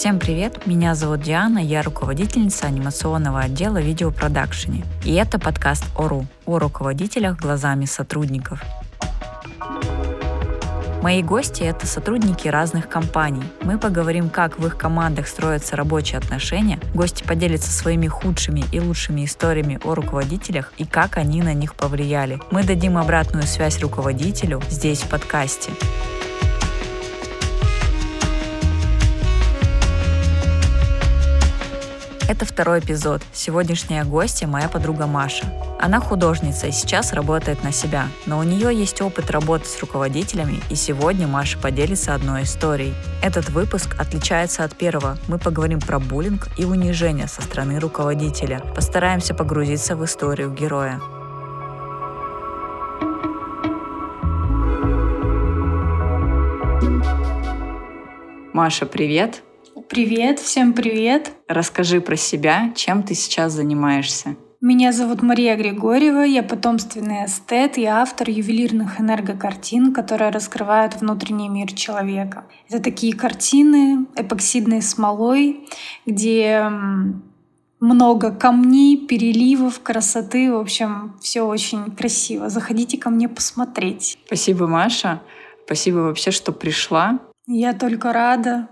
Всем привет, меня зовут Диана, я руководительница анимационного отдела видеопродакшене. И это подкаст ОРУ о руководителях глазами сотрудников. Мои гости — это сотрудники разных компаний. Мы поговорим, как в их командах строятся рабочие отношения. Гости поделятся своими худшими и лучшими историями о руководителях и как они на них повлияли. Мы дадим обратную связь руководителю здесь, в подкасте. Это второй эпизод. Сегодняшняя гостья моя подруга Маша. Она художница и сейчас работает на себя, но у нее есть опыт работы с руководителями, и сегодня Маша поделится одной историей. Этот выпуск отличается от первого. Мы поговорим про буллинг и унижение со стороны руководителя. Постараемся погрузиться в историю героя. Маша, привет! Привет, всем привет. Расскажи про себя, чем ты сейчас занимаешься. Меня зовут Мария Григорьева, я потомственный эстет и автор ювелирных энергокартин, которые раскрывают внутренний мир человека. Это такие картины эпоксидной смолой, где много камней, переливов, красоты. В общем, все очень красиво. Заходите ко мне посмотреть. Спасибо, Маша. Спасибо вообще, что пришла. Я только рада.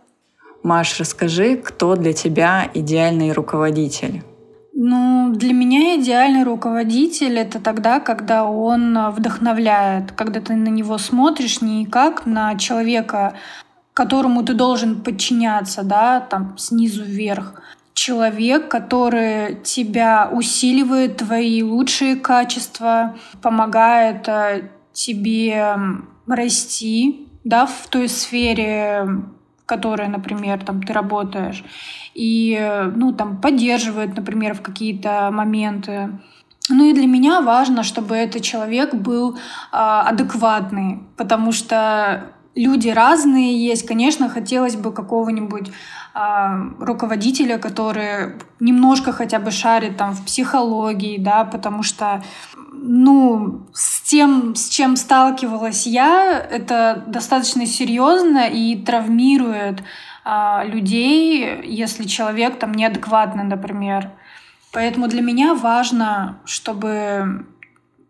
Маш, расскажи, кто для тебя идеальный руководитель? Ну, для меня идеальный руководитель — это тогда, когда он вдохновляет, когда ты на него смотришь не как на человека, которому ты должен подчиняться, да, там, снизу вверх. Человек, который тебя усиливает, твои лучшие качества, помогает э, тебе расти, да, в той сфере, которой, например, там ты работаешь, и, ну, там, поддерживает, например, в какие-то моменты. Ну и для меня важно, чтобы этот человек был э, адекватный, потому что люди разные есть. Конечно, хотелось бы какого-нибудь э, руководителя, который немножко хотя бы шарит там в психологии, да, потому что ну, с тем, с чем сталкивалась я, это достаточно серьезно и травмирует а, людей, если человек там неадекватный, например. Поэтому для меня важно, чтобы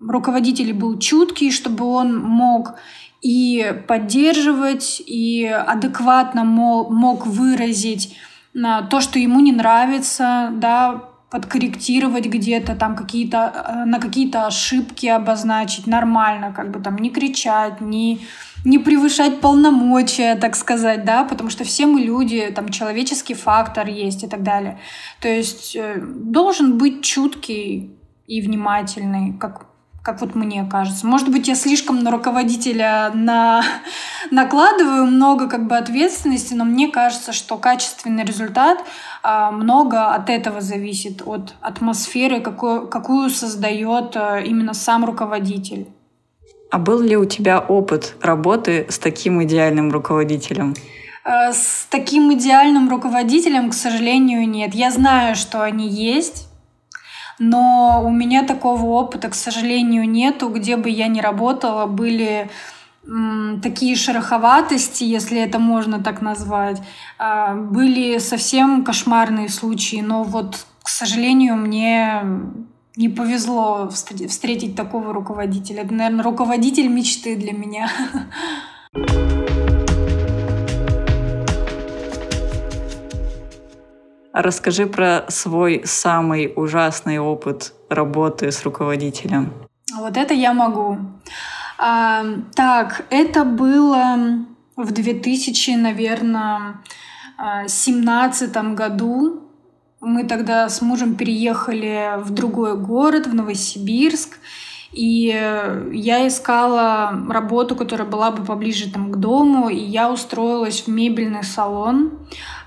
руководитель был чуткий, чтобы он мог и поддерживать, и адекватно мог, выразить на то, что ему не нравится, да, подкорректировать где-то там какие-то э, на какие-то ошибки обозначить нормально, как бы там не кричать, не не превышать полномочия, так сказать, да, потому что все мы люди, там человеческий фактор есть и так далее. То есть э, должен быть чуткий и внимательный, как как вот мне кажется. Может быть, я слишком на руководителя на... накладываю много как бы ответственности, но мне кажется, что качественный результат а, много от этого зависит, от атмосферы, какую, какую создает а, именно сам руководитель. А был ли у тебя опыт работы с таким идеальным руководителем? А, с таким идеальным руководителем, к сожалению, нет. Я знаю, что они есть, но у меня такого опыта, к сожалению, нету. Где бы я ни работала, были такие шероховатости, если это можно так назвать. А, были совсем кошмарные случаи, но вот, к сожалению, мне не повезло встретить такого руководителя. Это, наверное, руководитель мечты для меня. Расскажи про свой самый ужасный опыт работы с руководителем. Вот это я могу. А, так, это было в 2000, наверное, 17 году. Мы тогда с мужем переехали в другой город, в Новосибирск. И я искала работу, которая была бы поближе там, к дому, и я устроилась в мебельный салон,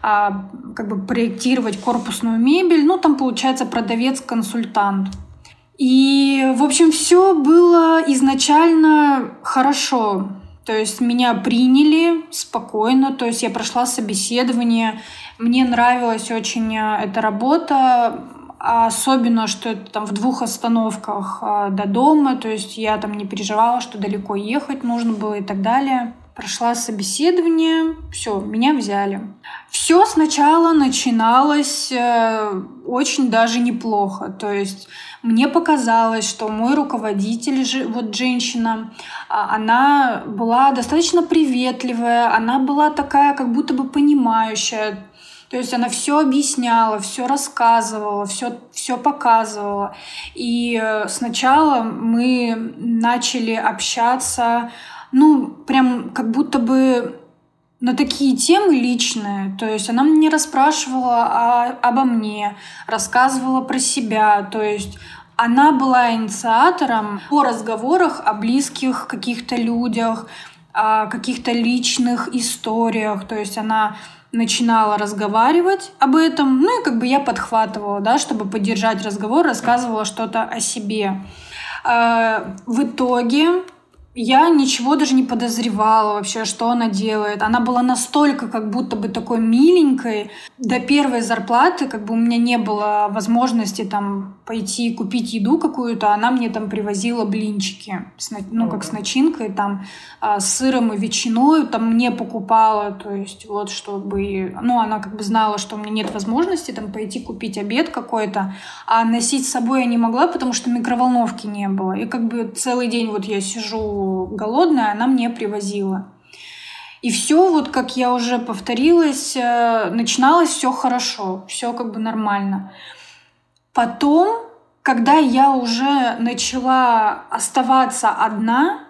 а, как бы проектировать корпусную мебель. Ну, там получается продавец-консультант. И, в общем, все было изначально хорошо. То есть меня приняли спокойно, то есть я прошла собеседование, мне нравилась очень э, эта работа, особенно, что это там в двух остановках э, до дома, то есть я там не переживала, что далеко ехать нужно было и так далее. прошла собеседование, все, меня взяли. Все сначала начиналось э, очень даже неплохо. То есть мне показалось, что мой руководитель, вот женщина, а, она была достаточно приветливая, она была такая как будто бы понимающая, то есть она все объясняла, все рассказывала, все, все показывала. И э, сначала мы начали общаться, ну, прям как будто бы на такие темы личные. То есть она мне расспрашивала о, обо мне, рассказывала про себя. То есть она была инициатором по разговорах о близких каких-то людях, о каких-то личных историях. То есть она начинала разговаривать об этом, ну и как бы я подхватывала, да, чтобы поддержать разговор, рассказывала что-то о себе. Э, в итоге я ничего даже не подозревала вообще, что она делает. Она была настолько как будто бы такой миленькой. До первой зарплаты как бы у меня не было возможности там пойти купить еду какую-то. Она мне там привозила блинчики, ну как с начинкой, там а, с сыром и ветчиной. Там мне покупала, то есть вот чтобы... Ну она как бы знала, что у меня нет возможности там пойти купить обед какой-то. А носить с собой я не могла, потому что микроволновки не было. И как бы целый день вот я сижу голодная, она мне привозила. И все, вот как я уже повторилась, э, начиналось все хорошо, все как бы нормально. Потом, когда я уже начала оставаться одна,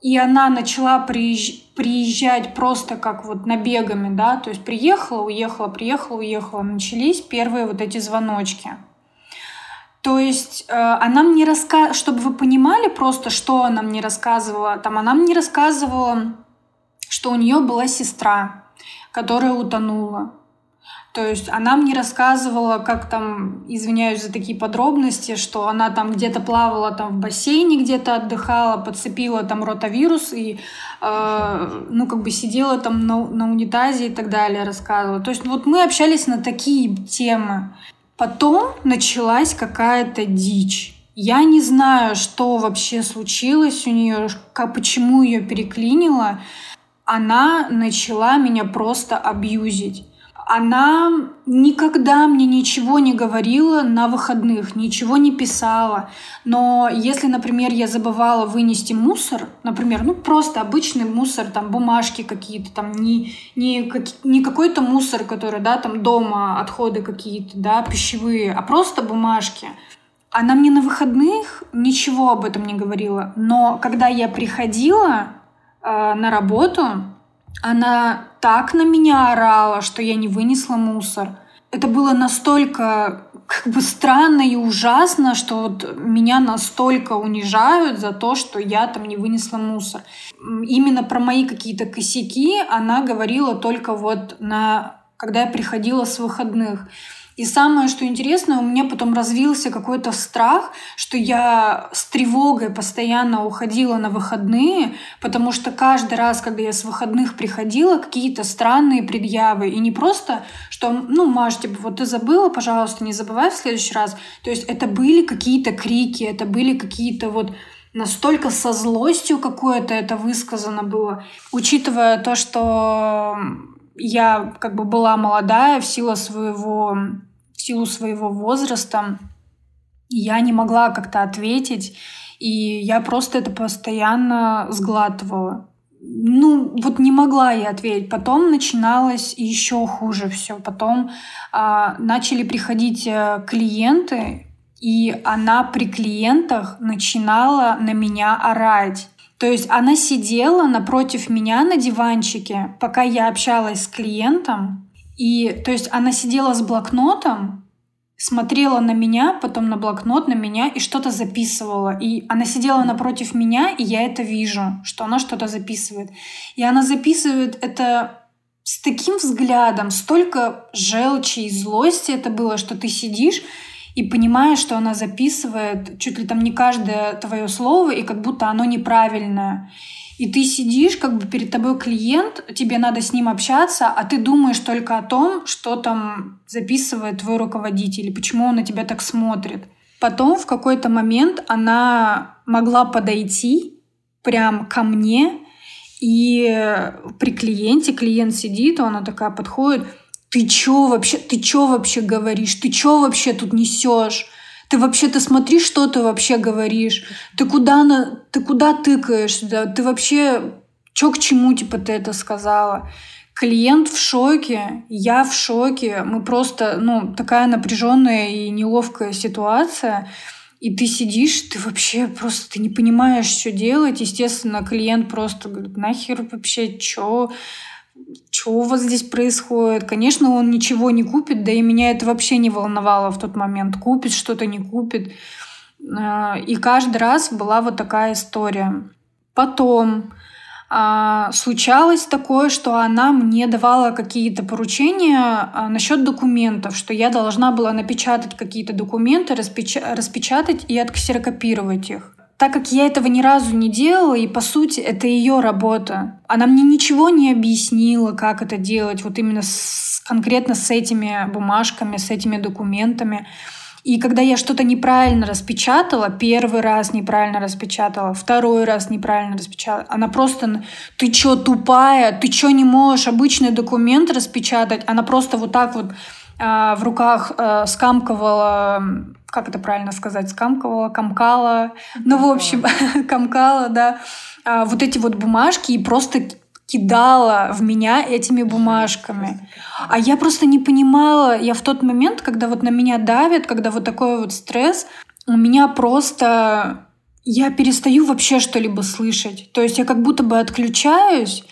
и она начала приезжать просто как вот набегами, да, то есть приехала, уехала, приехала, уехала, начались первые вот эти звоночки – то есть э, она мне рассказывала, чтобы вы понимали просто, что она мне рассказывала. Там она мне рассказывала, что у нее была сестра, которая утонула. То есть она мне рассказывала, как там, извиняюсь за такие подробности, что она там где-то плавала там в бассейне, где-то отдыхала, подцепила там ротавирус и, э, ну, как бы сидела там на, на унитазе и так далее, рассказывала. То есть вот мы общались на такие темы. Потом началась какая-то дичь. Я не знаю, что вообще случилось у нее, как, почему ее переклинило. Она начала меня просто абьюзить она никогда мне ничего не говорила на выходных, ничего не писала. Но если, например, я забывала вынести мусор, например, ну просто обычный мусор, там бумажки какие-то, там не, не, не какой-то мусор, который, да, там дома отходы какие-то, да, пищевые, а просто бумажки. Она мне на выходных ничего об этом не говорила. Но когда я приходила э, на работу, она так на меня орала, что я не вынесла мусор. Это было настолько как бы странно и ужасно, что вот меня настолько унижают за то, что я там не вынесла мусор. Именно про мои какие-то косяки она говорила только вот на когда я приходила с выходных. И самое, что интересно, у меня потом развился какой-то страх, что я с тревогой постоянно уходила на выходные, потому что каждый раз, когда я с выходных приходила, какие-то странные предъявы. И не просто, что, ну, Маш, типа, вот ты забыла, пожалуйста, не забывай в следующий раз. То есть это были какие-то крики, это были какие-то вот настолько со злостью какое-то это высказано было. Учитывая то, что я как бы была молодая в силу своего силу своего возраста я не могла как-то ответить, и я просто это постоянно сглатывала. Ну, вот не могла я ответить. Потом начиналось еще хуже все. Потом а, начали приходить э, клиенты, и она при клиентах начинала на меня орать. То есть она сидела напротив меня на диванчике, пока я общалась с клиентом, и то есть она сидела с блокнотом, смотрела на меня, потом на блокнот, на меня и что-то записывала. И она сидела напротив меня, и я это вижу, что она что-то записывает. И она записывает это с таким взглядом, столько желчи и злости это было, что ты сидишь и понимаешь, что она записывает чуть ли там не каждое твое слово, и как будто оно неправильное. И ты сидишь, как бы перед тобой клиент, тебе надо с ним общаться, а ты думаешь только о том, что там записывает твой руководитель, почему он на тебя так смотрит. Потом в какой-то момент она могла подойти прям ко мне И при клиенте, клиент сидит, она такая подходит, ты чё вообще, ты чё вообще говоришь, ты чё вообще тут несешь? Ты вообще, ты смотри, что ты вообще говоришь. Ты куда, на, ты куда тыкаешь? Да? Ты вообще, чё к чему, типа, ты это сказала? Клиент в шоке, я в шоке. Мы просто, ну, такая напряженная и неловкая ситуация. И ты сидишь, ты вообще просто ты не понимаешь, что делать. Естественно, клиент просто говорит, нахер вообще, что что у вас здесь происходит? Конечно, он ничего не купит, да и меня это вообще не волновало в тот момент. Купит что-то, не купит. А, и каждый раз была вот такая история. Потом а, случалось такое, что она мне давала какие-то поручения а, насчет документов, что я должна была напечатать какие-то документы, распеч... распечатать и отксерокопировать их. Так как я этого ни разу не делала, и по сути это ее работа, она мне ничего не объяснила, как это делать, вот именно с, конкретно с этими бумажками, с этими документами. И когда я что-то неправильно распечатала, первый раз неправильно распечатала, второй раз неправильно распечатала, она просто, ты чё, тупая, ты чё не можешь обычный документ распечатать? Она просто вот так вот э, в руках э, скамкивала, как это правильно сказать, скамкивала, комкала, ну, в общем, комкала, да, э, вот эти вот бумажки и просто кидала в меня этими бумажками. А я просто не понимала, я в тот момент, когда вот на меня давит, когда вот такой вот стресс, у меня просто я перестаю вообще что-либо слышать. То есть я как будто бы отключаюсь,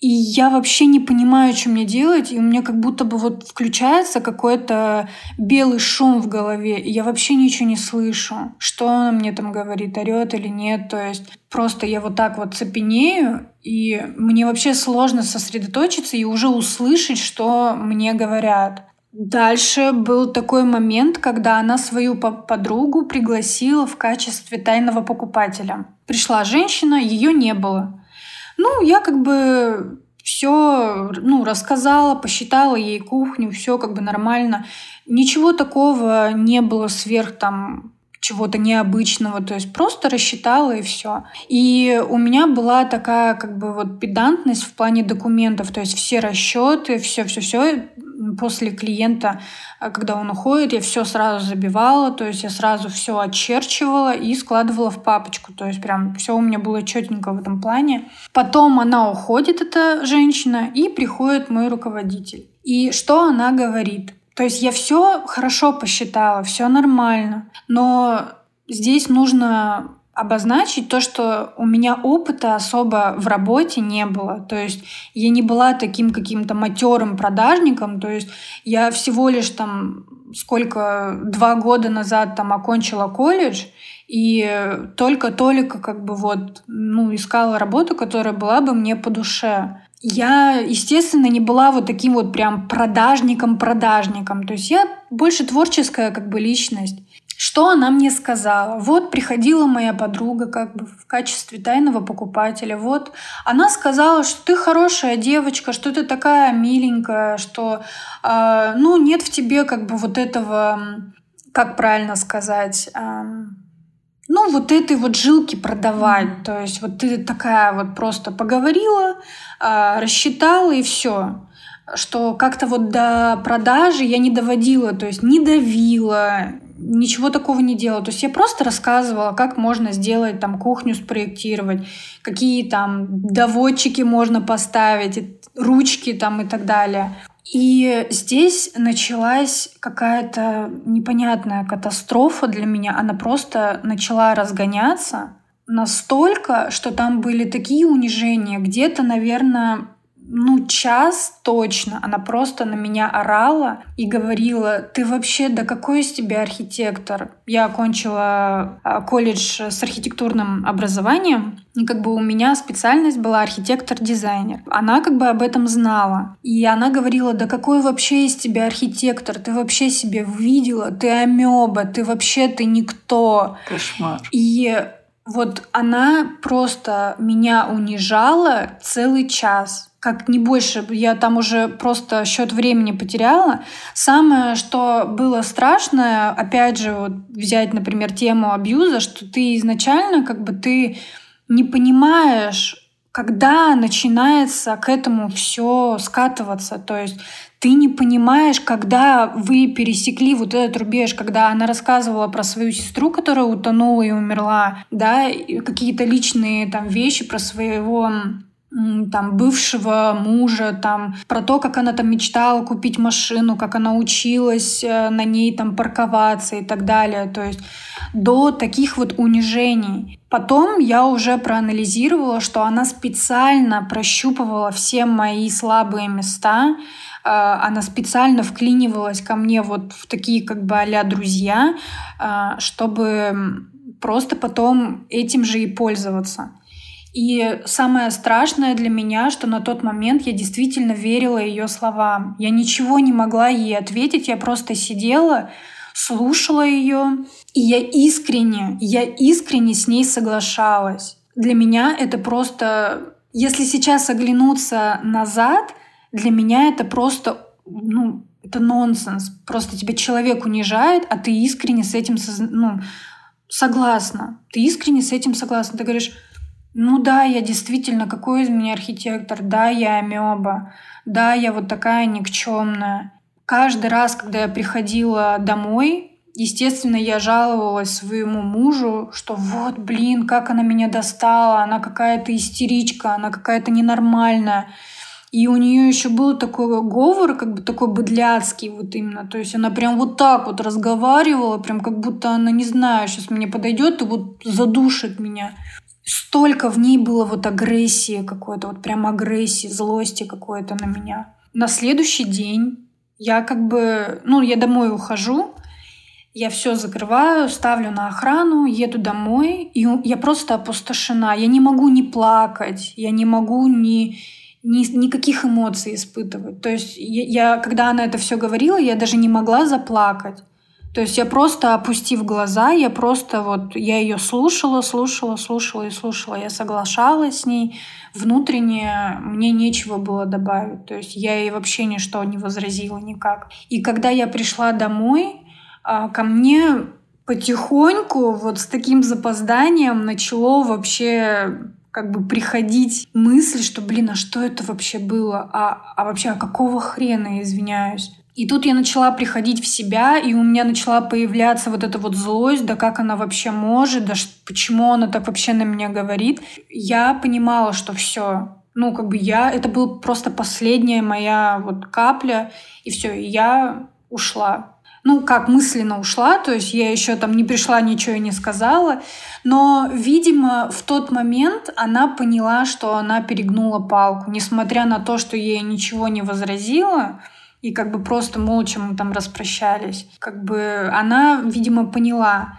и я вообще не понимаю, что мне делать, и у меня как будто бы вот включается какой-то белый шум в голове, и я вообще ничего не слышу. Что она мне там говорит, орет или нет. То есть просто я вот так вот цепенею, и мне вообще сложно сосредоточиться и уже услышать, что мне говорят. Дальше был такой момент, когда она свою подругу пригласила в качестве тайного покупателя. Пришла женщина, ее не было. Ну, я как бы все ну, рассказала, посчитала ей кухню, все как бы нормально. Ничего такого не было сверх там чего-то необычного, то есть просто рассчитала и все. И у меня была такая как бы вот педантность в плане документов, то есть все расчеты, все, все, все после клиента, а, когда он уходит, я все сразу забивала, то есть я сразу все очерчивала и складывала в папочку. То есть прям все у меня было четенько в этом плане. Потом она уходит, эта женщина, и приходит мой руководитель. И что она говорит? То есть я все хорошо посчитала, все нормально, но здесь нужно обозначить то, что у меня опыта особо в работе не было. То есть я не была таким каким-то матерым продажником. То есть я всего лишь там сколько, два года назад там окончила колледж, и только-только как бы вот, ну, искала работу, которая была бы мне по душе. Я, естественно, не была вот таким вот прям продажником-продажником. То есть я больше творческая как бы личность. Что она мне сказала? Вот приходила моя подруга как бы в качестве тайного покупателя. Вот она сказала, что ты хорошая девочка, что ты такая миленькая, что э, ну нет в тебе как бы вот этого, как правильно сказать, э, ну вот этой вот жилки продавать. То есть вот ты такая вот просто поговорила, э, рассчитала и все что как-то вот до продажи я не доводила, то есть не давила, ничего такого не делала. То есть я просто рассказывала, как можно сделать там кухню спроектировать, какие там доводчики можно поставить, ручки там и так далее. И здесь началась какая-то непонятная катастрофа для меня. Она просто начала разгоняться настолько, что там были такие унижения. Где-то, наверное, ну, час точно она просто на меня орала и говорила, ты вообще, да какой из тебя архитектор? Я окончила а, колледж с архитектурным образованием, и как бы у меня специальность была архитектор-дизайнер. Она как бы об этом знала. И она говорила, да какой вообще из тебя архитектор? Ты вообще себе видела? Ты амеба, ты вообще ты никто. Кошмар. И вот она просто меня унижала целый час как не больше, я там уже просто счет времени потеряла. Самое, что было страшное, опять же, вот взять, например, тему абьюза, что ты изначально как бы ты не понимаешь, когда начинается к этому все скатываться, то есть ты не понимаешь, когда вы пересекли вот этот рубеж, когда она рассказывала про свою сестру, которая утонула и умерла, да, какие-то личные там вещи про своего там бывшего мужа, там про то, как она там мечтала купить машину, как она училась э, на ней там парковаться и так далее. То есть до таких вот унижений. Потом я уже проанализировала, что она специально прощупывала все мои слабые места, э, она специально вклинивалась ко мне вот в такие как бы а друзья, э, чтобы просто потом этим же и пользоваться. И самое страшное для меня, что на тот момент я действительно верила ее словам. Я ничего не могла ей ответить, я просто сидела, слушала ее, и я искренне, я искренне с ней соглашалась. Для меня это просто, если сейчас оглянуться назад, для меня это просто, ну, это нонсенс. Просто тебя человек унижает, а ты искренне с этим ну, согласна. Ты искренне с этим согласна. Ты говоришь, ну да, я действительно, какой из меня архитектор? Да, я амеба. Да, я вот такая никчемная. Каждый раз, когда я приходила домой, естественно, я жаловалась своему мужу, что вот, блин, как она меня достала, она какая-то истеричка, она какая-то ненормальная. И у нее еще был такой говор, как бы такой быдляцкий вот именно. То есть она прям вот так вот разговаривала, прям как будто она, не знаю, сейчас мне подойдет и вот задушит меня столько в ней было вот агрессии какой-то, вот прям агрессии, злости какой-то на меня. На следующий день я как бы, ну, я домой ухожу, я все закрываю, ставлю на охрану, еду домой, и я просто опустошена. Я не могу не плакать, я не могу ни, ни, никаких эмоций испытывать. То есть я, я, когда она это все говорила, я даже не могла заплакать. То есть я просто, опустив глаза, я просто вот, я ее слушала, слушала, слушала и слушала. Я соглашалась с ней. Внутренне мне нечего было добавить. То есть я ей вообще ничто не возразила никак. И когда я пришла домой, а, ко мне потихоньку, вот с таким запозданием начало вообще как бы приходить мысль, что, блин, а что это вообще было? А, а вообще, а какого хрена, извиняюсь? И тут я начала приходить в себя, и у меня начала появляться вот эта вот злость, да как она вообще может, да почему она так вообще на меня говорит. Я понимала, что все, ну как бы я, это была просто последняя моя вот капля, и все, и я ушла. Ну, как мысленно ушла, то есть я еще там не пришла, ничего не сказала, но, видимо, в тот момент она поняла, что она перегнула палку, несмотря на то, что ей ничего не возразила, и как бы просто молча мы там распрощались. Как бы она, видимо, поняла.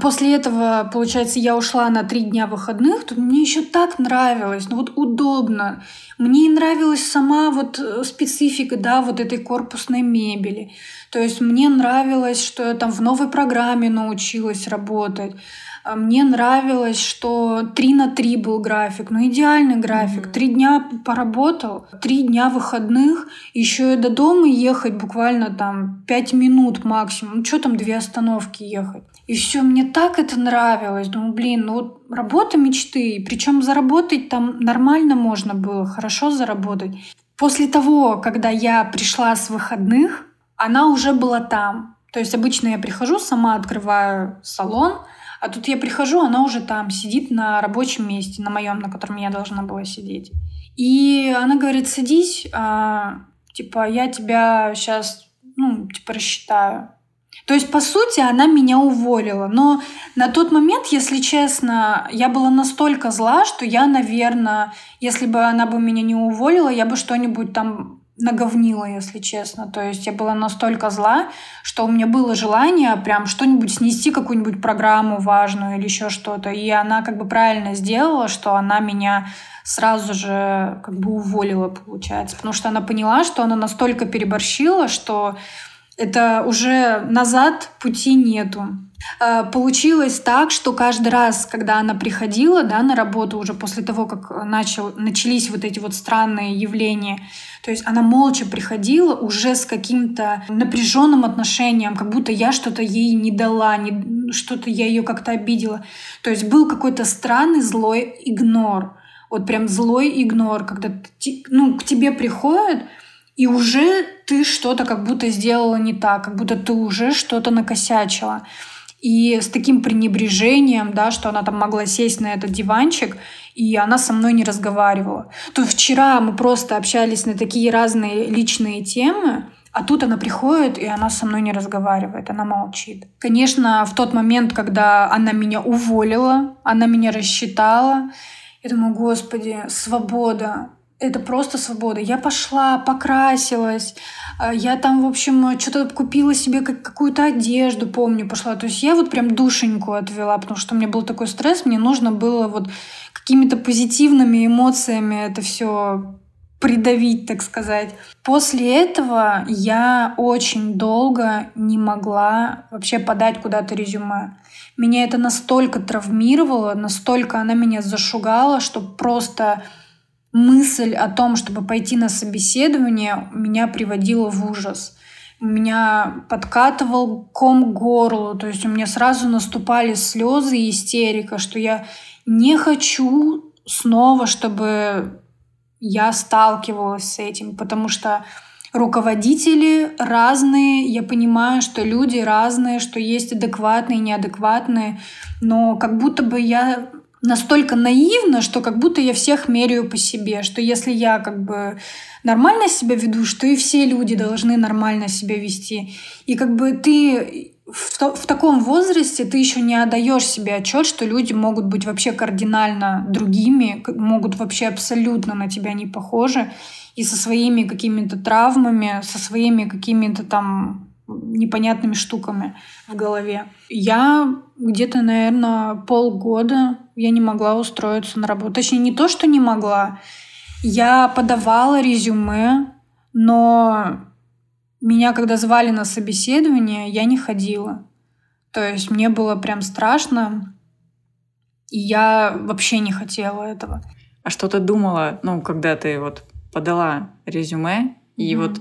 После этого, получается, я ушла на три дня выходных, тут мне еще так нравилось, ну вот удобно. Мне нравилась сама вот э, специфика, да, вот этой корпусной мебели. То есть мне нравилось, что я там в новой программе научилась работать. А мне нравилось, что 3 на 3 был график, ну идеальный график. Три mm-hmm. дня поработал, три дня выходных, еще и до дома ехать буквально там 5 минут максимум. Ну что там, две остановки ехать. И все, мне так это нравилось. Думаю, блин, ну вот работа мечты. Причем заработать там нормально можно было, хорошо заработать. После того, когда я пришла с выходных, она уже была там. То есть обычно я прихожу, сама открываю салон, а тут я прихожу, она уже там сидит на рабочем месте, на моем, на котором я должна была сидеть. И она говорит, садись, а, типа, я тебя сейчас, ну, типа, рассчитаю. То есть, по сути, она меня уволила. Но на тот момент, если честно, я была настолько зла, что я, наверное, если бы она бы меня не уволила, я бы что-нибудь там наговнила, если честно. То есть я была настолько зла, что у меня было желание прям что-нибудь снести, какую-нибудь программу важную или еще что-то. И она как бы правильно сделала, что она меня сразу же как бы уволила, получается. Потому что она поняла, что она настолько переборщила, что это уже назад пути нету. Э, получилось так, что каждый раз, когда она приходила да, на работу уже после того, как начал, начались вот эти вот странные явления, то есть она молча приходила уже с каким-то напряженным отношением, как будто я что-то ей не дала, не, что-то я ее как-то обидела. То есть был какой-то странный злой игнор. Вот прям злой игнор, когда ну, к тебе приходят, и уже ты что-то как будто сделала не так, как будто ты уже что-то накосячила. И с таким пренебрежением, да, что она там могла сесть на этот диванчик, и она со мной не разговаривала. То вчера мы просто общались на такие разные личные темы, а тут она приходит, и она со мной не разговаривает, она молчит. Конечно, в тот момент, когда она меня уволила, она меня рассчитала, я думаю, господи, свобода, это просто свобода. Я пошла, покрасилась, а, я там, в общем, что-то купила себе какую-то одежду, помню, пошла. То есть я вот прям душеньку отвела, потому что у меня был такой стресс, мне нужно было вот какими-то позитивными эмоциями это все придавить, так сказать. После этого я очень долго не могла вообще подать куда-то резюме. Меня это настолько травмировало, настолько она меня зашугала, что просто мысль о том, чтобы пойти на собеседование, меня приводила в ужас. Меня подкатывал ком горлу, то есть у меня сразу наступали слезы и истерика, что я не хочу снова, чтобы я сталкивалась с этим, потому что руководители разные, я понимаю, что люди разные, что есть адекватные неадекватные, но как будто бы я настолько наивна, что как будто я всех меряю по себе, что если я как бы нормально себя веду, что и все люди должны нормально себя вести. И как бы ты в, то, в таком возрасте ты еще не отдаешь себе отчет, что люди могут быть вообще кардинально другими, могут вообще абсолютно на тебя не похожи, и со своими какими-то травмами, со своими какими-то там непонятными штуками в голове. Я где-то, наверное, полгода я не могла устроиться на работу. Точнее, не то, что не могла. Я подавала резюме, но меня, когда звали на собеседование, я не ходила. То есть мне было прям страшно, и я вообще не хотела этого. А что ты думала, ну, когда ты вот подала резюме, и mm-hmm. вот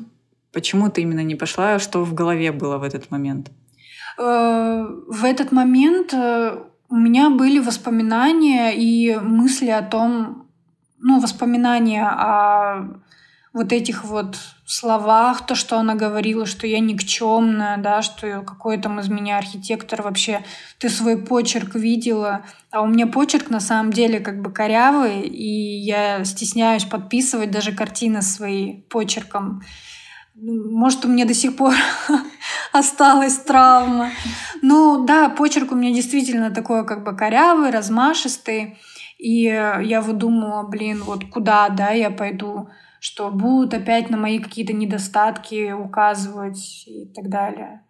почему ты именно не пошла, что в голове было в этот момент? Э, в этот момент э, у меня были воспоминания и мысли о том, ну, воспоминания о вот этих вот словах, то, что она говорила, что я никчемная, да, что какой там из меня архитектор вообще, ты свой почерк видела, а у меня почерк на самом деле как бы корявый, и я стесняюсь подписывать даже картины свои почерком. Может, у меня до сих пор осталась травма. Ну да, почерк у меня действительно такой как бы корявый, размашистый. И я вот думала, блин, вот куда, да, я пойду, что будут опять на мои какие-то недостатки указывать и так далее.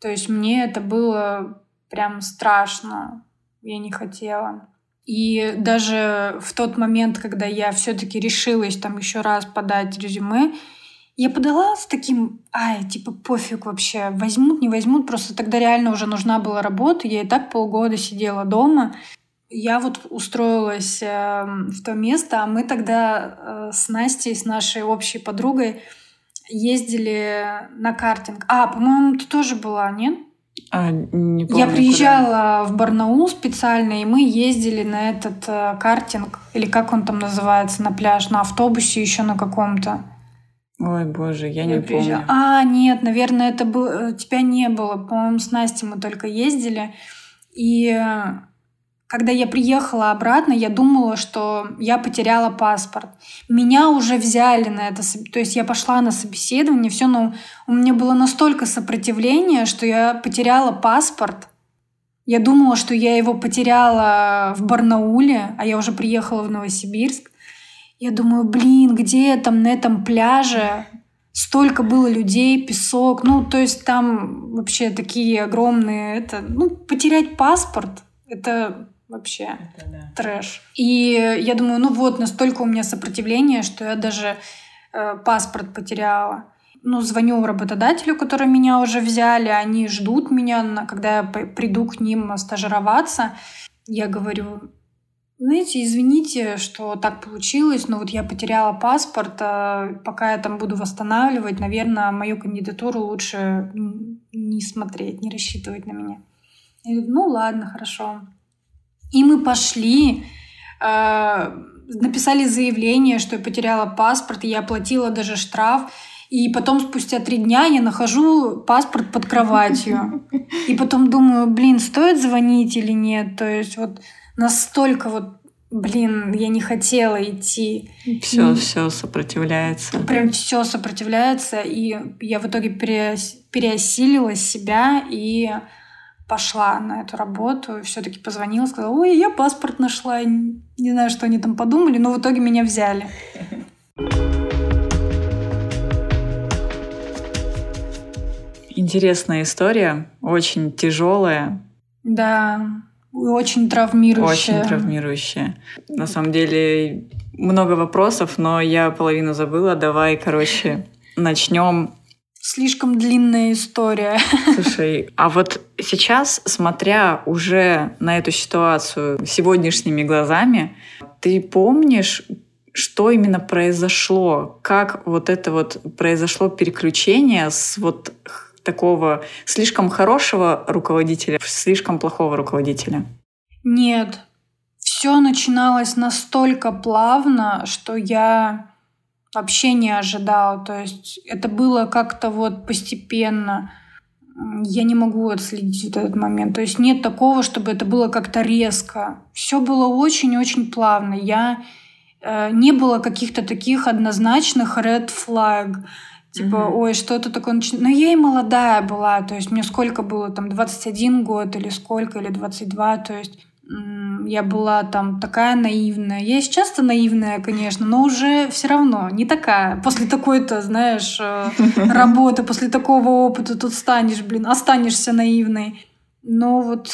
То есть мне это было прям страшно. Я не хотела. И даже в тот момент, когда я все-таки решилась там еще раз подать резюме, я подала с таким, ай, типа пофиг вообще, возьмут, не возьмут, просто тогда реально уже нужна была работа, я и так полгода сидела дома. Я вот устроилась э, в то место, а мы тогда э, с Настей, с нашей общей подругой, ездили на картинг. А, по-моему, ты тоже была, нет? А, не помню, я приезжала куда. в Барнаул специально, и мы ездили на этот э, картинг, или как он там называется, на пляж, на автобусе еще на каком-то. Ой, боже, я, не приезжала. помню. А, нет, наверное, это было... Э, тебя не было. По-моему, с Настей мы только ездили. И э, когда я приехала обратно, я думала, что я потеряла паспорт. Меня уже взяли на это, то есть я пошла на собеседование, все, но у меня было настолько сопротивление, что я потеряла паспорт. Я думала, что я его потеряла в Барнауле, а я уже приехала в Новосибирск. Я думаю, блин, где там на этом пляже столько было людей, песок, ну, то есть там вообще такие огромные, это, ну, потерять паспорт, это вообще это, да. трэш. И я думаю, ну вот, настолько у меня сопротивление, что я даже э, паспорт потеряла. Ну, звоню работодателю, который меня уже взяли, они ждут меня, когда я приду к ним стажироваться. Я говорю, знаете, извините, что так получилось, но вот я потеряла паспорт, а пока я там буду восстанавливать, наверное, мою кандидатуру лучше не смотреть, не рассчитывать на меня. Я говорю, ну ладно, хорошо. И мы пошли, э, написали заявление, что я потеряла паспорт, и я оплатила даже штраф. И потом спустя три дня я нахожу паспорт под кроватью. И потом думаю, блин, стоит звонить или нет. То есть вот настолько вот блин, я не хотела идти. Все, и все сопротивляется. Прям все сопротивляется, и я в итоге переосилила себя и пошла на эту работу, все-таки позвонила, сказала, ой, я паспорт нашла, не знаю, что они там подумали, но в итоге меня взяли. Интересная история, очень тяжелая. Да, очень травмирующая. Очень травмирующая. На самом деле много вопросов, но я половину забыла. Давай, короче, начнем. Слишком длинная история. Слушай, а вот сейчас, смотря уже на эту ситуацию сегодняшними глазами, ты помнишь, что именно произошло? Как вот это вот произошло переключение с вот такого слишком хорошего руководителя слишком плохого руководителя? Нет. Все начиналось настолько плавно, что я вообще не ожидала. То есть это было как-то вот постепенно. Я не могу отследить вот этот момент. То есть нет такого, чтобы это было как-то резко. Все было очень-очень плавно. Я э, не было каких-то таких однозначных red flag. Типа, mm-hmm. ой, что-то такое начинает. Но я и молодая была, то есть мне сколько было, там, 21 год или сколько, или 22, то есть я была там такая наивная. Я сейчас часто наивная, конечно, но уже все равно не такая. После такой-то, знаешь, э, работы, после такого опыта тут станешь, блин, останешься наивной. Но вот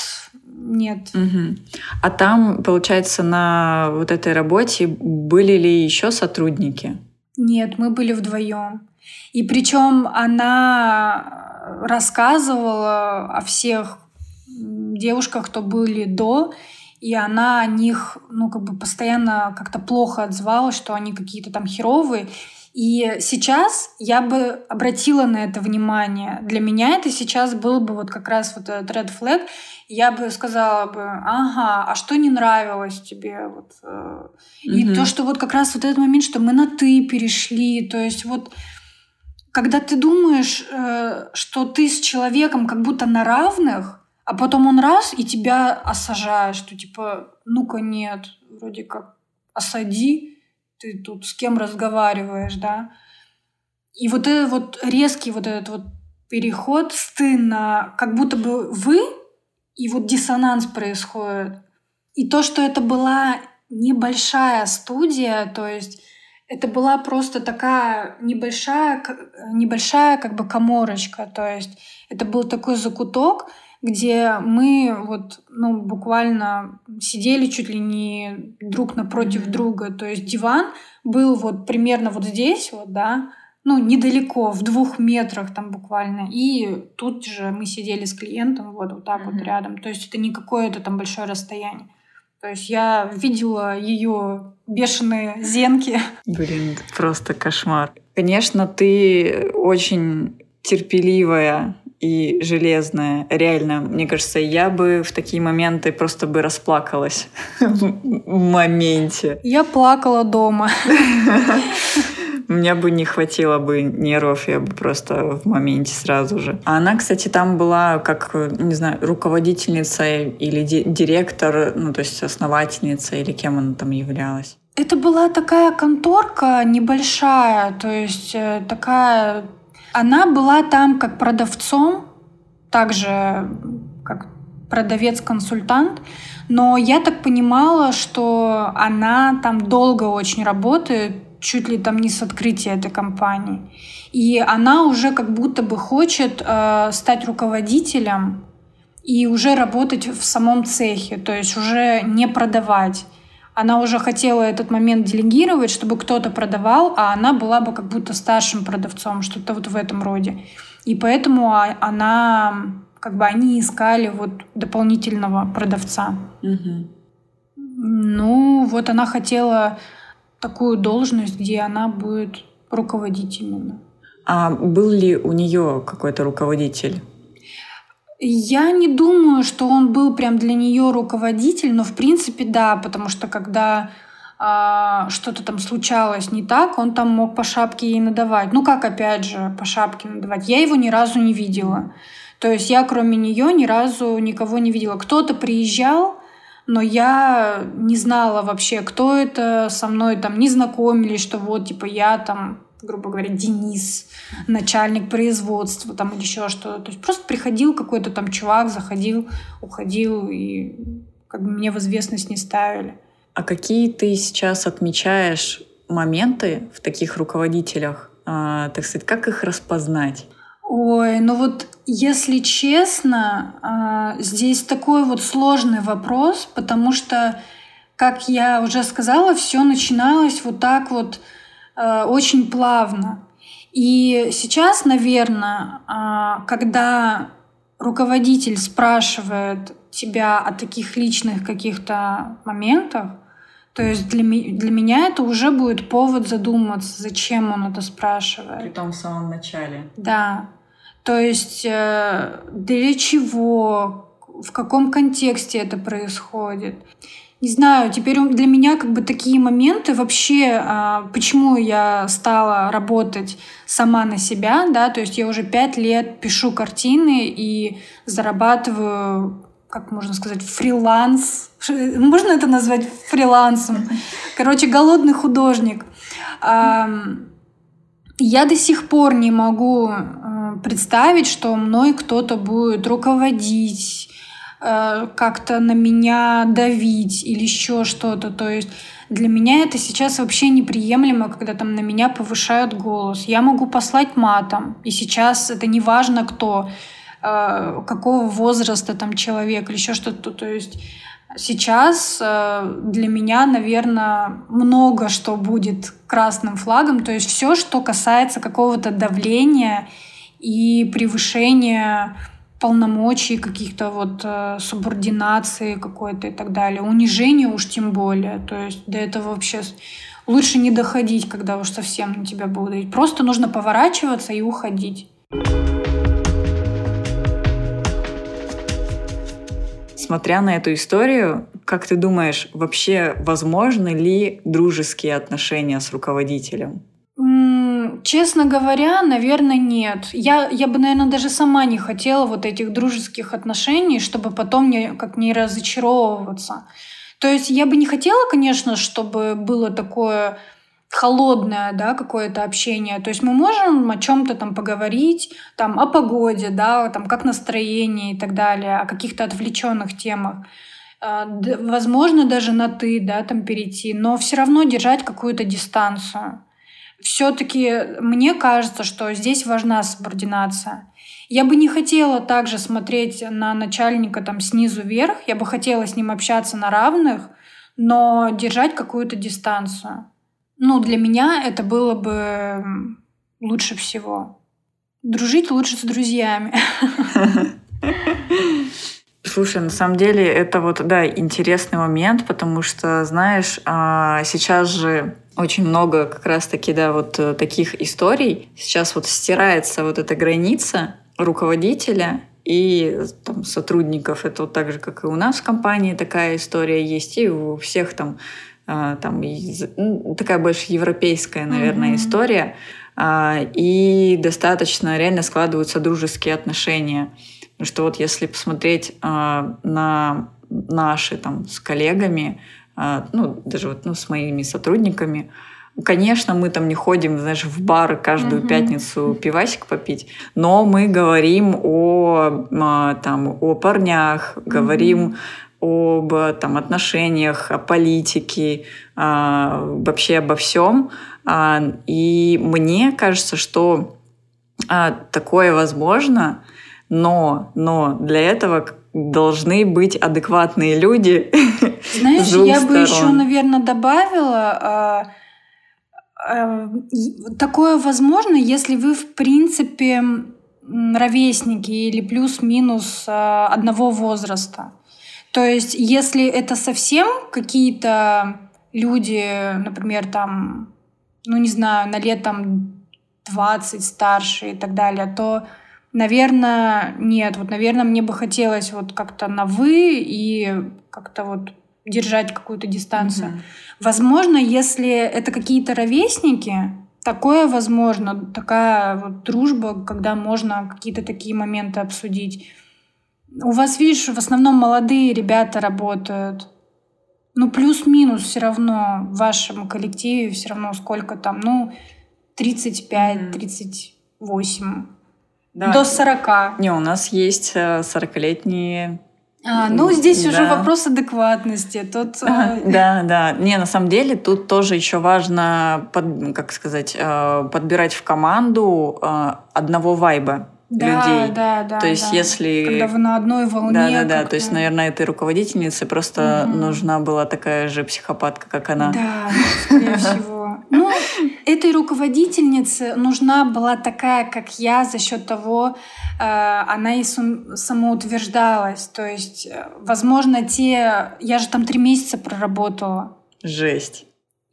нет. Угу. А там, получается, на вот этой работе были ли еще сотрудники? Нет, мы были вдвоем. И причем она рассказывала о всех девушках, кто были до, и она о них, ну, как бы постоянно как-то плохо отзывалась, что они какие-то там херовые. И сейчас я бы обратила на это внимание. Для меня это сейчас был бы вот как раз вот этот red flag. Я бы сказала бы, ага, а что не нравилось тебе? Вот, э, И mm-hmm. то, что вот как раз вот этот момент, что мы на «ты» перешли, то есть вот когда ты думаешь, э, что ты с человеком как будто на равных, а потом он раз и тебя осажает, что типа, ну-ка нет, вроде как осади, ты тут с кем разговариваешь, да. И вот этот вот резкий вот этот вот переход с ты на как будто бы вы, и вот диссонанс происходит. И то, что это была небольшая студия, то есть это была просто такая небольшая, небольшая как бы коморочка. То есть это был такой закуток, где мы вот, ну, буквально сидели чуть ли не друг напротив mm-hmm. друга. То есть диван был вот примерно вот здесь вот, да, ну, недалеко, в двух метрах там буквально. И тут же мы сидели с клиентом вот, вот так mm-hmm. вот рядом. То есть это не какое-то там большое расстояние. То есть я видела ее бешеные зенки. Блин, просто кошмар. Конечно, ты очень терпеливая и железная. Реально, мне кажется, я бы в такие моменты просто бы расплакалась в моменте. Я плакала дома. Мне бы не хватило бы нервов, я бы просто в моменте сразу же. А она, кстати, там была как, не знаю, руководительница или директор, ну, то есть основательница, или кем она там являлась? Это была такая конторка небольшая, то есть э, такая... Она была там как продавцом, также как продавец-консультант, но я так понимала, что она там долго очень работает, чуть ли там не с открытия этой компании. И она уже как будто бы хочет э, стать руководителем и уже работать в самом цехе, то есть уже не продавать. Она уже хотела этот момент делегировать, чтобы кто-то продавал, а она была бы как будто старшим продавцом, что-то вот в этом роде. И поэтому а, она, как бы они искали вот дополнительного продавца. Угу. Ну, вот она хотела такую должность, где она будет руководить именно. А был ли у нее какой-то руководитель? Я не думаю, что он был прям для нее руководитель, но в принципе да, потому что когда а, что-то там случалось не так, он там мог по шапке ей надавать. Ну как, опять же, по шапке надавать? Я его ни разу не видела. То есть я, кроме нее, ни разу никого не видела. Кто-то приезжал, но я не знала вообще, кто это со мной там не знакомились, что вот, типа, я там, грубо говоря, Денис, начальник производства там или еще что-то. То есть просто приходил какой-то там чувак, заходил, уходил, и как бы мне в известность не ставили. А какие ты сейчас отмечаешь моменты в таких руководителях, э, так сказать, как их распознать? Ой, ну вот если честно, а, здесь такой вот сложный вопрос, потому что, как я уже сказала, все начиналось вот так вот а, очень плавно. И сейчас, наверное, а, когда руководитель спрашивает тебя о таких личных каких-то моментах, то есть для, для меня это уже будет повод задуматься, зачем он это спрашивает. При том в самом начале. Да. То есть э, для чего, в каком контексте это происходит. Не знаю, теперь для меня как бы такие моменты вообще, а, почему я стала работать сама на себя, да, то есть я уже пять лет пишу картины и зарабатываю как можно сказать, фриланс. Можно это назвать фрилансом? Короче, голодный художник. Я до сих пор не могу э, представить, что мной кто-то будет руководить, э, как-то на меня давить или еще что-то. То есть для меня это сейчас вообще неприемлемо, когда там на меня повышают голос. Я могу послать матом, и сейчас это не важно кто, э, какого возраста там человек или еще что-то. То есть Сейчас э, для меня, наверное, много что будет красным флагом. То есть все, что касается какого-то давления и превышения полномочий, каких-то вот э, субординации какой-то и так далее. Унижение уж тем более. То есть до этого вообще лучше не доходить, когда уж совсем на тебя будут. Просто нужно поворачиваться и уходить. Смотря на эту историю, как ты думаешь, вообще возможны ли дружеские отношения с руководителем? Честно говоря, наверное, нет. Я, я бы, наверное, даже сама не хотела вот этих дружеских отношений, чтобы потом не, как не разочаровываться. То есть я бы не хотела, конечно, чтобы было такое холодное, да, какое-то общение. То есть мы можем о чем-то там поговорить, там о погоде, да, там как настроение и так далее, о каких-то отвлеченных темах. А, возможно, даже на ты, да, там перейти, но все равно держать какую-то дистанцию. Все-таки мне кажется, что здесь важна субординация. Я бы не хотела также смотреть на начальника там снизу вверх, я бы хотела с ним общаться на равных, но держать какую-то дистанцию. Ну, для меня это было бы лучше всего. Дружить лучше с друзьями. Слушай, на самом деле это вот, да, интересный момент, потому что, знаешь, а, сейчас же очень много как раз-таки, да, вот э, таких историй. Сейчас вот стирается вот эта граница руководителя и там, сотрудников. Это вот так же, как и у нас в компании такая история есть, и у всех там а, там ну, такая больше европейская, наверное, mm-hmm. история. А, и достаточно реально складываются дружеские отношения. Потому что вот если посмотреть а, на наши там с коллегами, ну, даже вот ну, с моими сотрудниками, Конечно, мы там не ходим, знаешь, в бар каждую mm-hmm. пятницу пивасик попить, но мы говорим о, там, о парнях, mm-hmm. говорим об там, отношениях, о политике, а, вообще обо всем. А, и мне кажется, что а, такое возможно, но, но для этого должны быть адекватные люди. Знаешь, я сторон. бы еще, наверное, добавила, такое возможно, если вы, в принципе, ровесники или плюс-минус одного возраста. То есть, если это совсем какие-то люди, например, там, ну, не знаю, на лет там 20 старше и так далее, то, наверное, нет. Вот, наверное, мне бы хотелось вот как-то на «вы» и как-то вот держать какую-то дистанцию. Угу. Возможно, если это какие-то ровесники, такое возможно, такая вот дружба, когда можно какие-то такие моменты обсудить. У вас, видишь, в основном молодые ребята работают. Ну, плюс-минус все равно в вашем коллективе все равно сколько там, ну, 35, 38, да. до 40. Не, у нас есть 40-летние э, а, ну, здесь да. уже вопрос адекватности. Тут... Э, да, да. Не, на самом деле тут тоже еще важно, под, как сказать, э, подбирать в команду одного вайба да, людей. Да, да, То есть да. если... Когда вы на одной волне. Да, да, да. То есть, наверное, этой руководительнице просто угу. нужна была такая же психопатка, как она. Да, скорее всего. Ну, этой руководительнице нужна была такая, как я, за счет того, э, она и самоутверждалась. То есть, э, возможно, те... Я же там три месяца проработала. Жесть.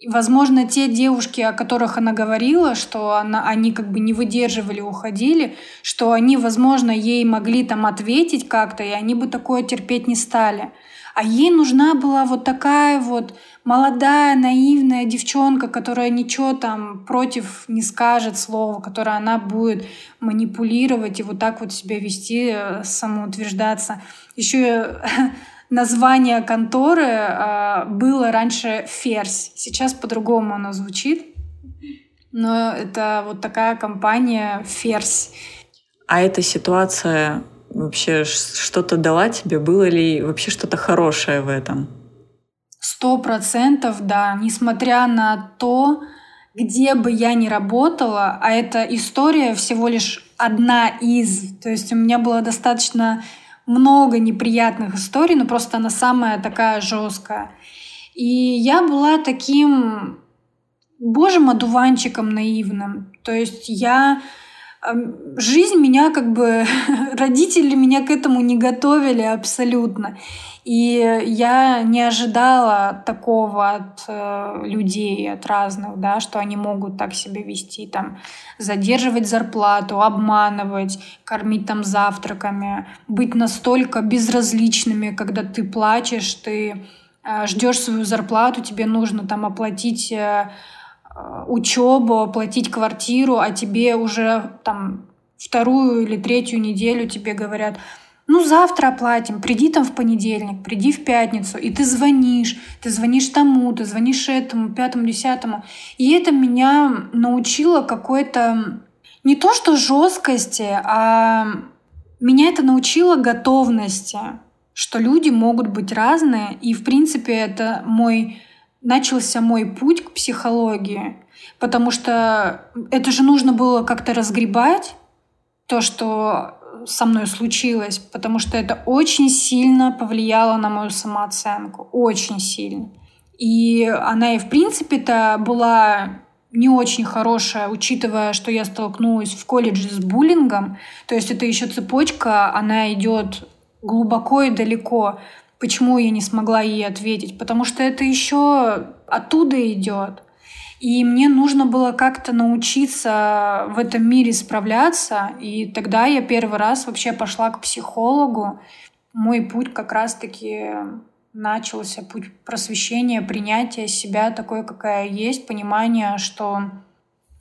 Возможно, те девушки, о которых она говорила, что она, они как бы не выдерживали, уходили, что они, возможно, ей могли там ответить как-то, и они бы такое терпеть не стали. А ей нужна была вот такая вот молодая, наивная девчонка, которая ничего там против не скажет слова, которая она будет манипулировать и вот так вот себя вести, э, самоутверждаться. Еще название конторы э, было раньше Ферзь. Сейчас по-другому оно звучит. Но это вот такая компания Ферзь. А эта ситуация вообще что-то дала тебе? Было ли вообще что-то хорошее в этом? Сто процентов, да. Несмотря на то, где бы я ни работала, а эта история всего лишь одна из. То есть у меня было достаточно много неприятных историй, но просто она самая такая жесткая. И я была таким божьим одуванчиком наивным. То есть я жизнь меня как бы родители меня к этому не готовили абсолютно. И я не ожидала такого от э, людей, от разных, да, что они могут так себя вести, там, задерживать зарплату, обманывать, кормить там завтраками, быть настолько безразличными, когда ты плачешь, ты э, ждешь свою зарплату, тебе нужно там оплатить э, учебу, оплатить квартиру, а тебе уже там вторую или третью неделю тебе говорят, ну, завтра оплатим, приди там в понедельник, приди в пятницу, и ты звонишь, ты звонишь тому, ты звонишь этому, пятому, десятому. И это меня научило какой-то, не то что жесткости, а меня это научило готовности, что люди могут быть разные, и, в принципе, это мой начался мой путь к психологии, потому что это же нужно было как-то разгребать, то, что со мной случилось, потому что это очень сильно повлияло на мою самооценку, очень сильно. И она и в принципе-то была не очень хорошая, учитывая, что я столкнулась в колледже с буллингом. То есть это еще цепочка, она идет глубоко и далеко. Почему я не смогла ей ответить? Потому что это еще оттуда идет. И мне нужно было как-то научиться в этом мире справляться. И тогда я первый раз вообще пошла к психологу. Мой путь как раз-таки начался, путь просвещения, принятия себя такой, какая есть, понимание, что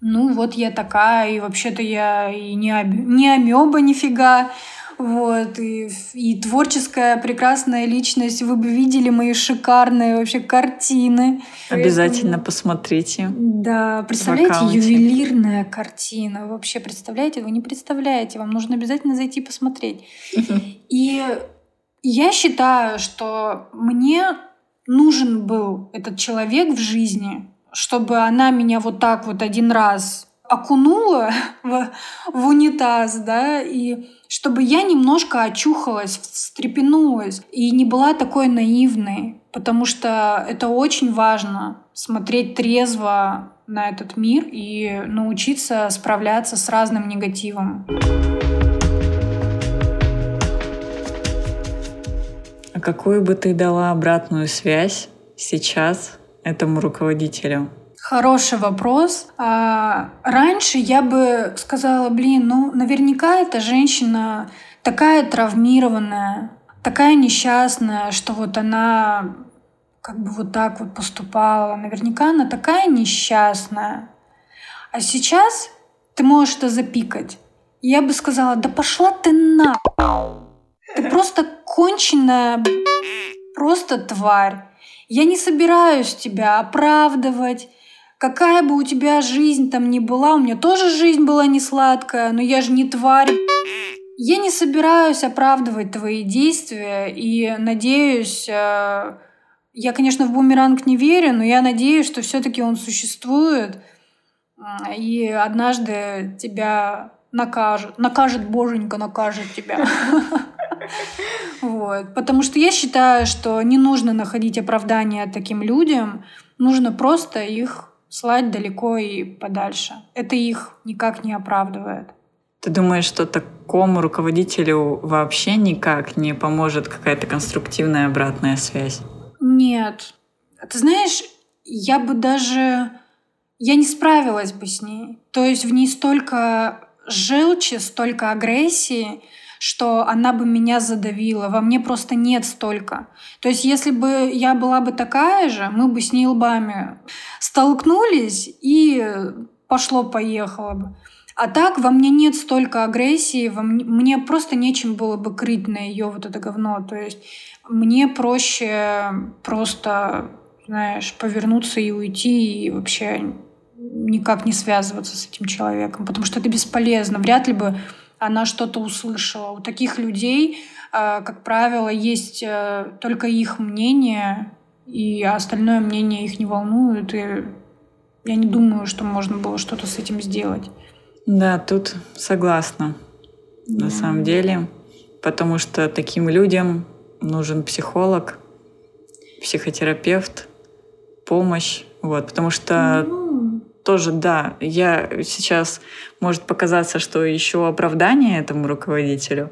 ну вот я такая, и вообще-то я и не, об... не амеба нифига, вот, и, и творческая прекрасная личность. Вы бы видели мои шикарные вообще картины. Обязательно Поэтому... посмотрите. Да, представляете, ювелирная картина. Вообще, представляете? Вы не представляете. Вам нужно обязательно зайти посмотреть. И я считаю, что мне нужен был этот человек в жизни, чтобы она меня вот так вот один раз окунула в, в унитаз, да, и чтобы я немножко очухалась, встрепенулась и не была такой наивной, потому что это очень важно смотреть трезво на этот мир и научиться справляться с разным негативом. А какую бы ты дала обратную связь сейчас этому руководителю? Хороший вопрос. А, раньше я бы сказала, блин, ну наверняка эта женщина такая травмированная, такая несчастная, что вот она как бы вот так вот поступала. Наверняка она такая несчастная. А сейчас ты можешь это запикать. я бы сказала, да пошла ты на. Ты просто конченная, просто тварь. Я не собираюсь тебя оправдывать. Какая бы у тебя жизнь там ни была, у меня тоже жизнь была не сладкая, но я же не тварь. Я не собираюсь оправдывать твои действия и надеюсь, э, я, конечно, в бумеранг не верю, но я надеюсь, что все-таки он существует, и однажды тебя накажет, накажет боженька, накажет тебя. Вот. Потому что я считаю, что не нужно находить оправдания таким людям, нужно просто их слать далеко и подальше. Это их никак не оправдывает. Ты думаешь, что такому руководителю вообще никак не поможет какая-то конструктивная обратная связь? Нет. Ты знаешь, я бы даже... Я не справилась бы с ней. То есть в ней столько желчи, столько агрессии, что она бы меня задавила. Во мне просто нет столько. То есть если бы я была бы такая же, мы бы с ней лбами столкнулись и пошло-поехало бы. А так во мне нет столько агрессии, во мне, мне просто нечем было бы крыть на ее вот это говно. То есть мне проще просто, знаешь, повернуться и уйти и вообще никак не связываться с этим человеком, потому что это бесполезно. Вряд ли бы она что-то услышала. У таких людей, э, как правило, есть э, только их мнение, и остальное мнение их не волнует. И я не думаю, что можно было что-то с этим сделать. Да, тут согласна. Да. На самом деле. Потому что таким людям нужен психолог, психотерапевт, помощь. Вот, потому что ну, тоже, да, я сейчас может показаться, что еще оправдание этому руководителю.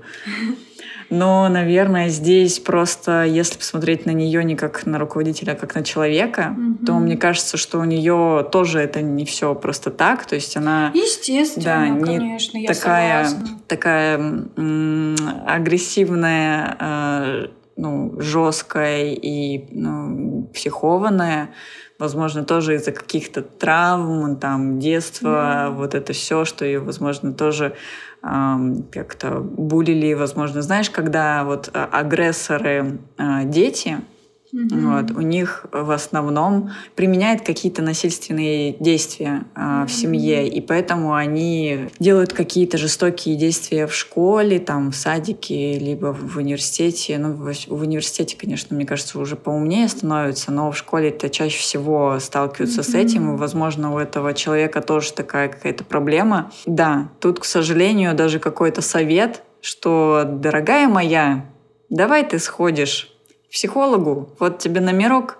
Но, наверное, здесь просто, если посмотреть на нее не как на руководителя, а как на человека, mm-hmm. то мне кажется, что у нее тоже это не все просто так. То есть она... Естественно, да, не конечно, я такая, согласна. такая м- агрессивная, э, ну, жесткая и ну, психованная возможно, тоже из-за каких-то травм, там, детства, mm. вот это все, что ее, возможно, тоже как-то булили, возможно, знаешь, когда вот а, агрессоры э, Mm-hmm. Вот, у них в основном применяют какие-то насильственные действия э, mm-hmm. в семье, и поэтому они делают какие-то жестокие действия в школе, там, в садике, либо в университете. Ну, в, в университете, конечно, мне кажется, уже поумнее становятся, но в школе это чаще всего сталкиваются mm-hmm. с этим, и, возможно, у этого человека тоже такая какая-то проблема. Да, тут, к сожалению, даже какой-то совет, что, дорогая моя, давай ты сходишь психологу, вот тебе номерок,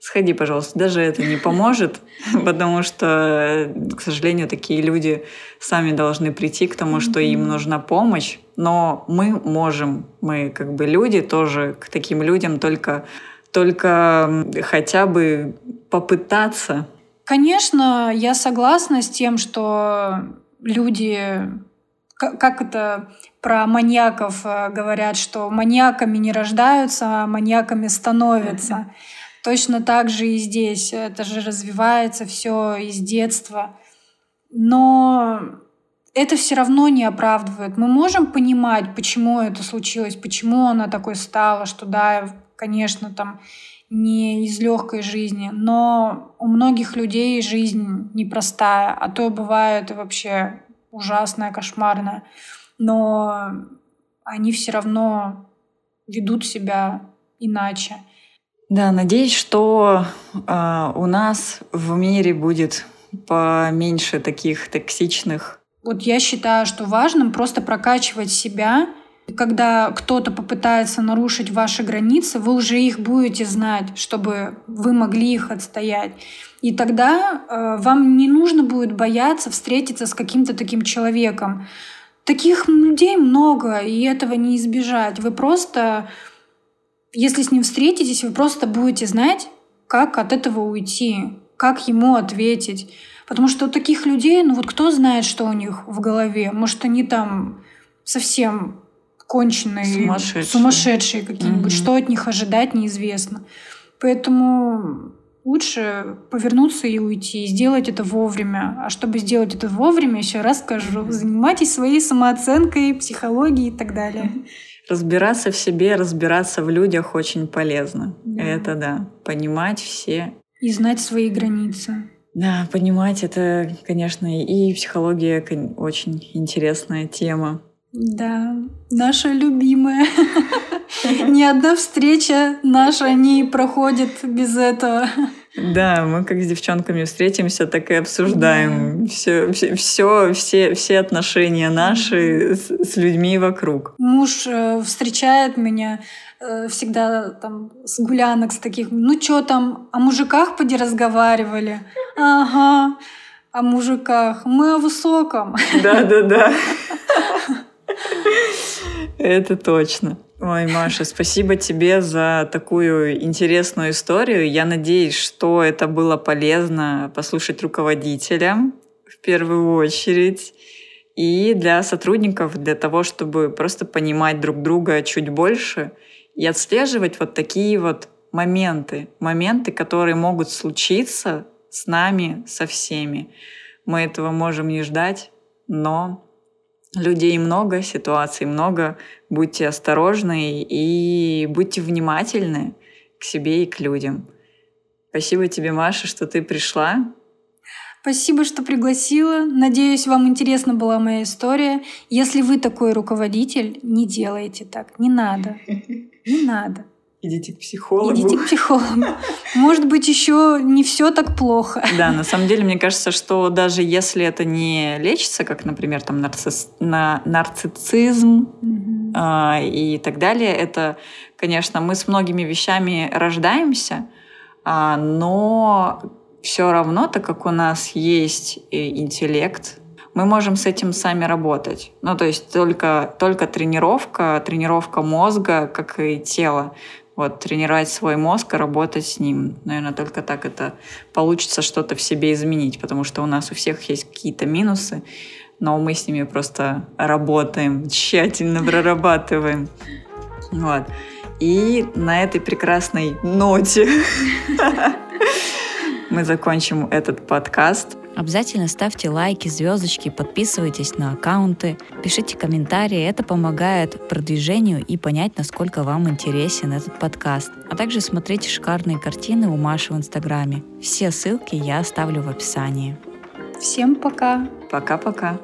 сходи, пожалуйста. Даже это не поможет, потому что, к сожалению, такие люди сами должны прийти к тому, что им нужна помощь. Но мы можем, мы как бы люди тоже к таким людям только, только хотя бы попытаться. Конечно, я согласна с тем, что люди как это про маньяков э, говорят, что маньяками не рождаются, а маньяками становятся. Точно так же и здесь. Это же развивается все из детства. Но это все равно не оправдывает. Мы можем понимать, почему это случилось, почему она такой стала, что да, конечно, там не из легкой жизни, но у многих людей жизнь непростая, а то бывает вообще ужасная, кошмарная, но они все равно ведут себя иначе. Да, надеюсь, что э, у нас в мире будет поменьше таких токсичных. Вот я считаю, что важным просто прокачивать себя. Когда кто-то попытается нарушить ваши границы, вы уже их будете знать, чтобы вы могли их отстоять. И тогда э, вам не нужно будет бояться встретиться с каким-то таким человеком. Таких людей много, и этого не избежать. Вы просто, если с ним встретитесь, вы просто будете знать, как от этого уйти, как ему ответить. Потому что у таких людей, ну вот кто знает, что у них в голове? Может, они там совсем конченые, сумасшедшие, сумасшедшие какие-нибудь. Mm-hmm. Что от них ожидать, неизвестно. Поэтому лучше повернуться и уйти, и сделать это вовремя. А чтобы сделать это вовремя, еще раз скажу, занимайтесь своей самооценкой, психологией и так далее. Разбираться в себе, разбираться в людях очень полезно. Да. Это да. Понимать все. И знать свои границы. Да, понимать это, конечно, и психология очень интересная тема. Да, наша любимая. Ни одна встреча наша не проходит без этого. Да, мы как с девчонками встретимся, так и обсуждаем да. все, все, все, все, все отношения наши с, с людьми вокруг. Муж э, встречает меня э, всегда там с гулянок, с таких, ну что там, о мужиках поди разговаривали? Ага, о мужиках. Мы о высоком. Да-да-да. Это точно. Ой, Маша, спасибо тебе за такую интересную историю. Я надеюсь, что это было полезно послушать руководителям в первую очередь и для сотрудников, для того, чтобы просто понимать друг друга чуть больше и отслеживать вот такие вот моменты, моменты, которые могут случиться с нами, со всеми. Мы этого можем не ждать, но людей много, ситуаций много. Будьте осторожны и будьте внимательны к себе и к людям. Спасибо тебе, Маша, что ты пришла. Спасибо, что пригласила. Надеюсь, вам интересна была моя история. Если вы такой руководитель, не делайте так. Не надо. Не надо. Идите к психологу. Идите к психологу. Может быть, еще не все так плохо. Да, на самом деле, мне кажется, что даже если это не лечится, как, например, там нарцисс... на... нарциссизм угу. э, и так далее, это, конечно, мы с многими вещами рождаемся, э, но все равно, так как у нас есть интеллект, мы можем с этим сами работать. Ну, то есть только, только тренировка, тренировка мозга, как и тела, вот, тренировать свой мозг и работать с ним. Наверное, только так это получится что-то в себе изменить, потому что у нас у всех есть какие-то минусы, но мы с ними просто работаем, тщательно прорабатываем. Вот. И на этой прекрасной ноте мы закончим этот подкаст. Обязательно ставьте лайки, звездочки, подписывайтесь на аккаунты, пишите комментарии. Это помогает продвижению и понять, насколько вам интересен этот подкаст. А также смотрите шикарные картины у Маши в Инстаграме. Все ссылки я оставлю в описании. Всем пока. Пока-пока.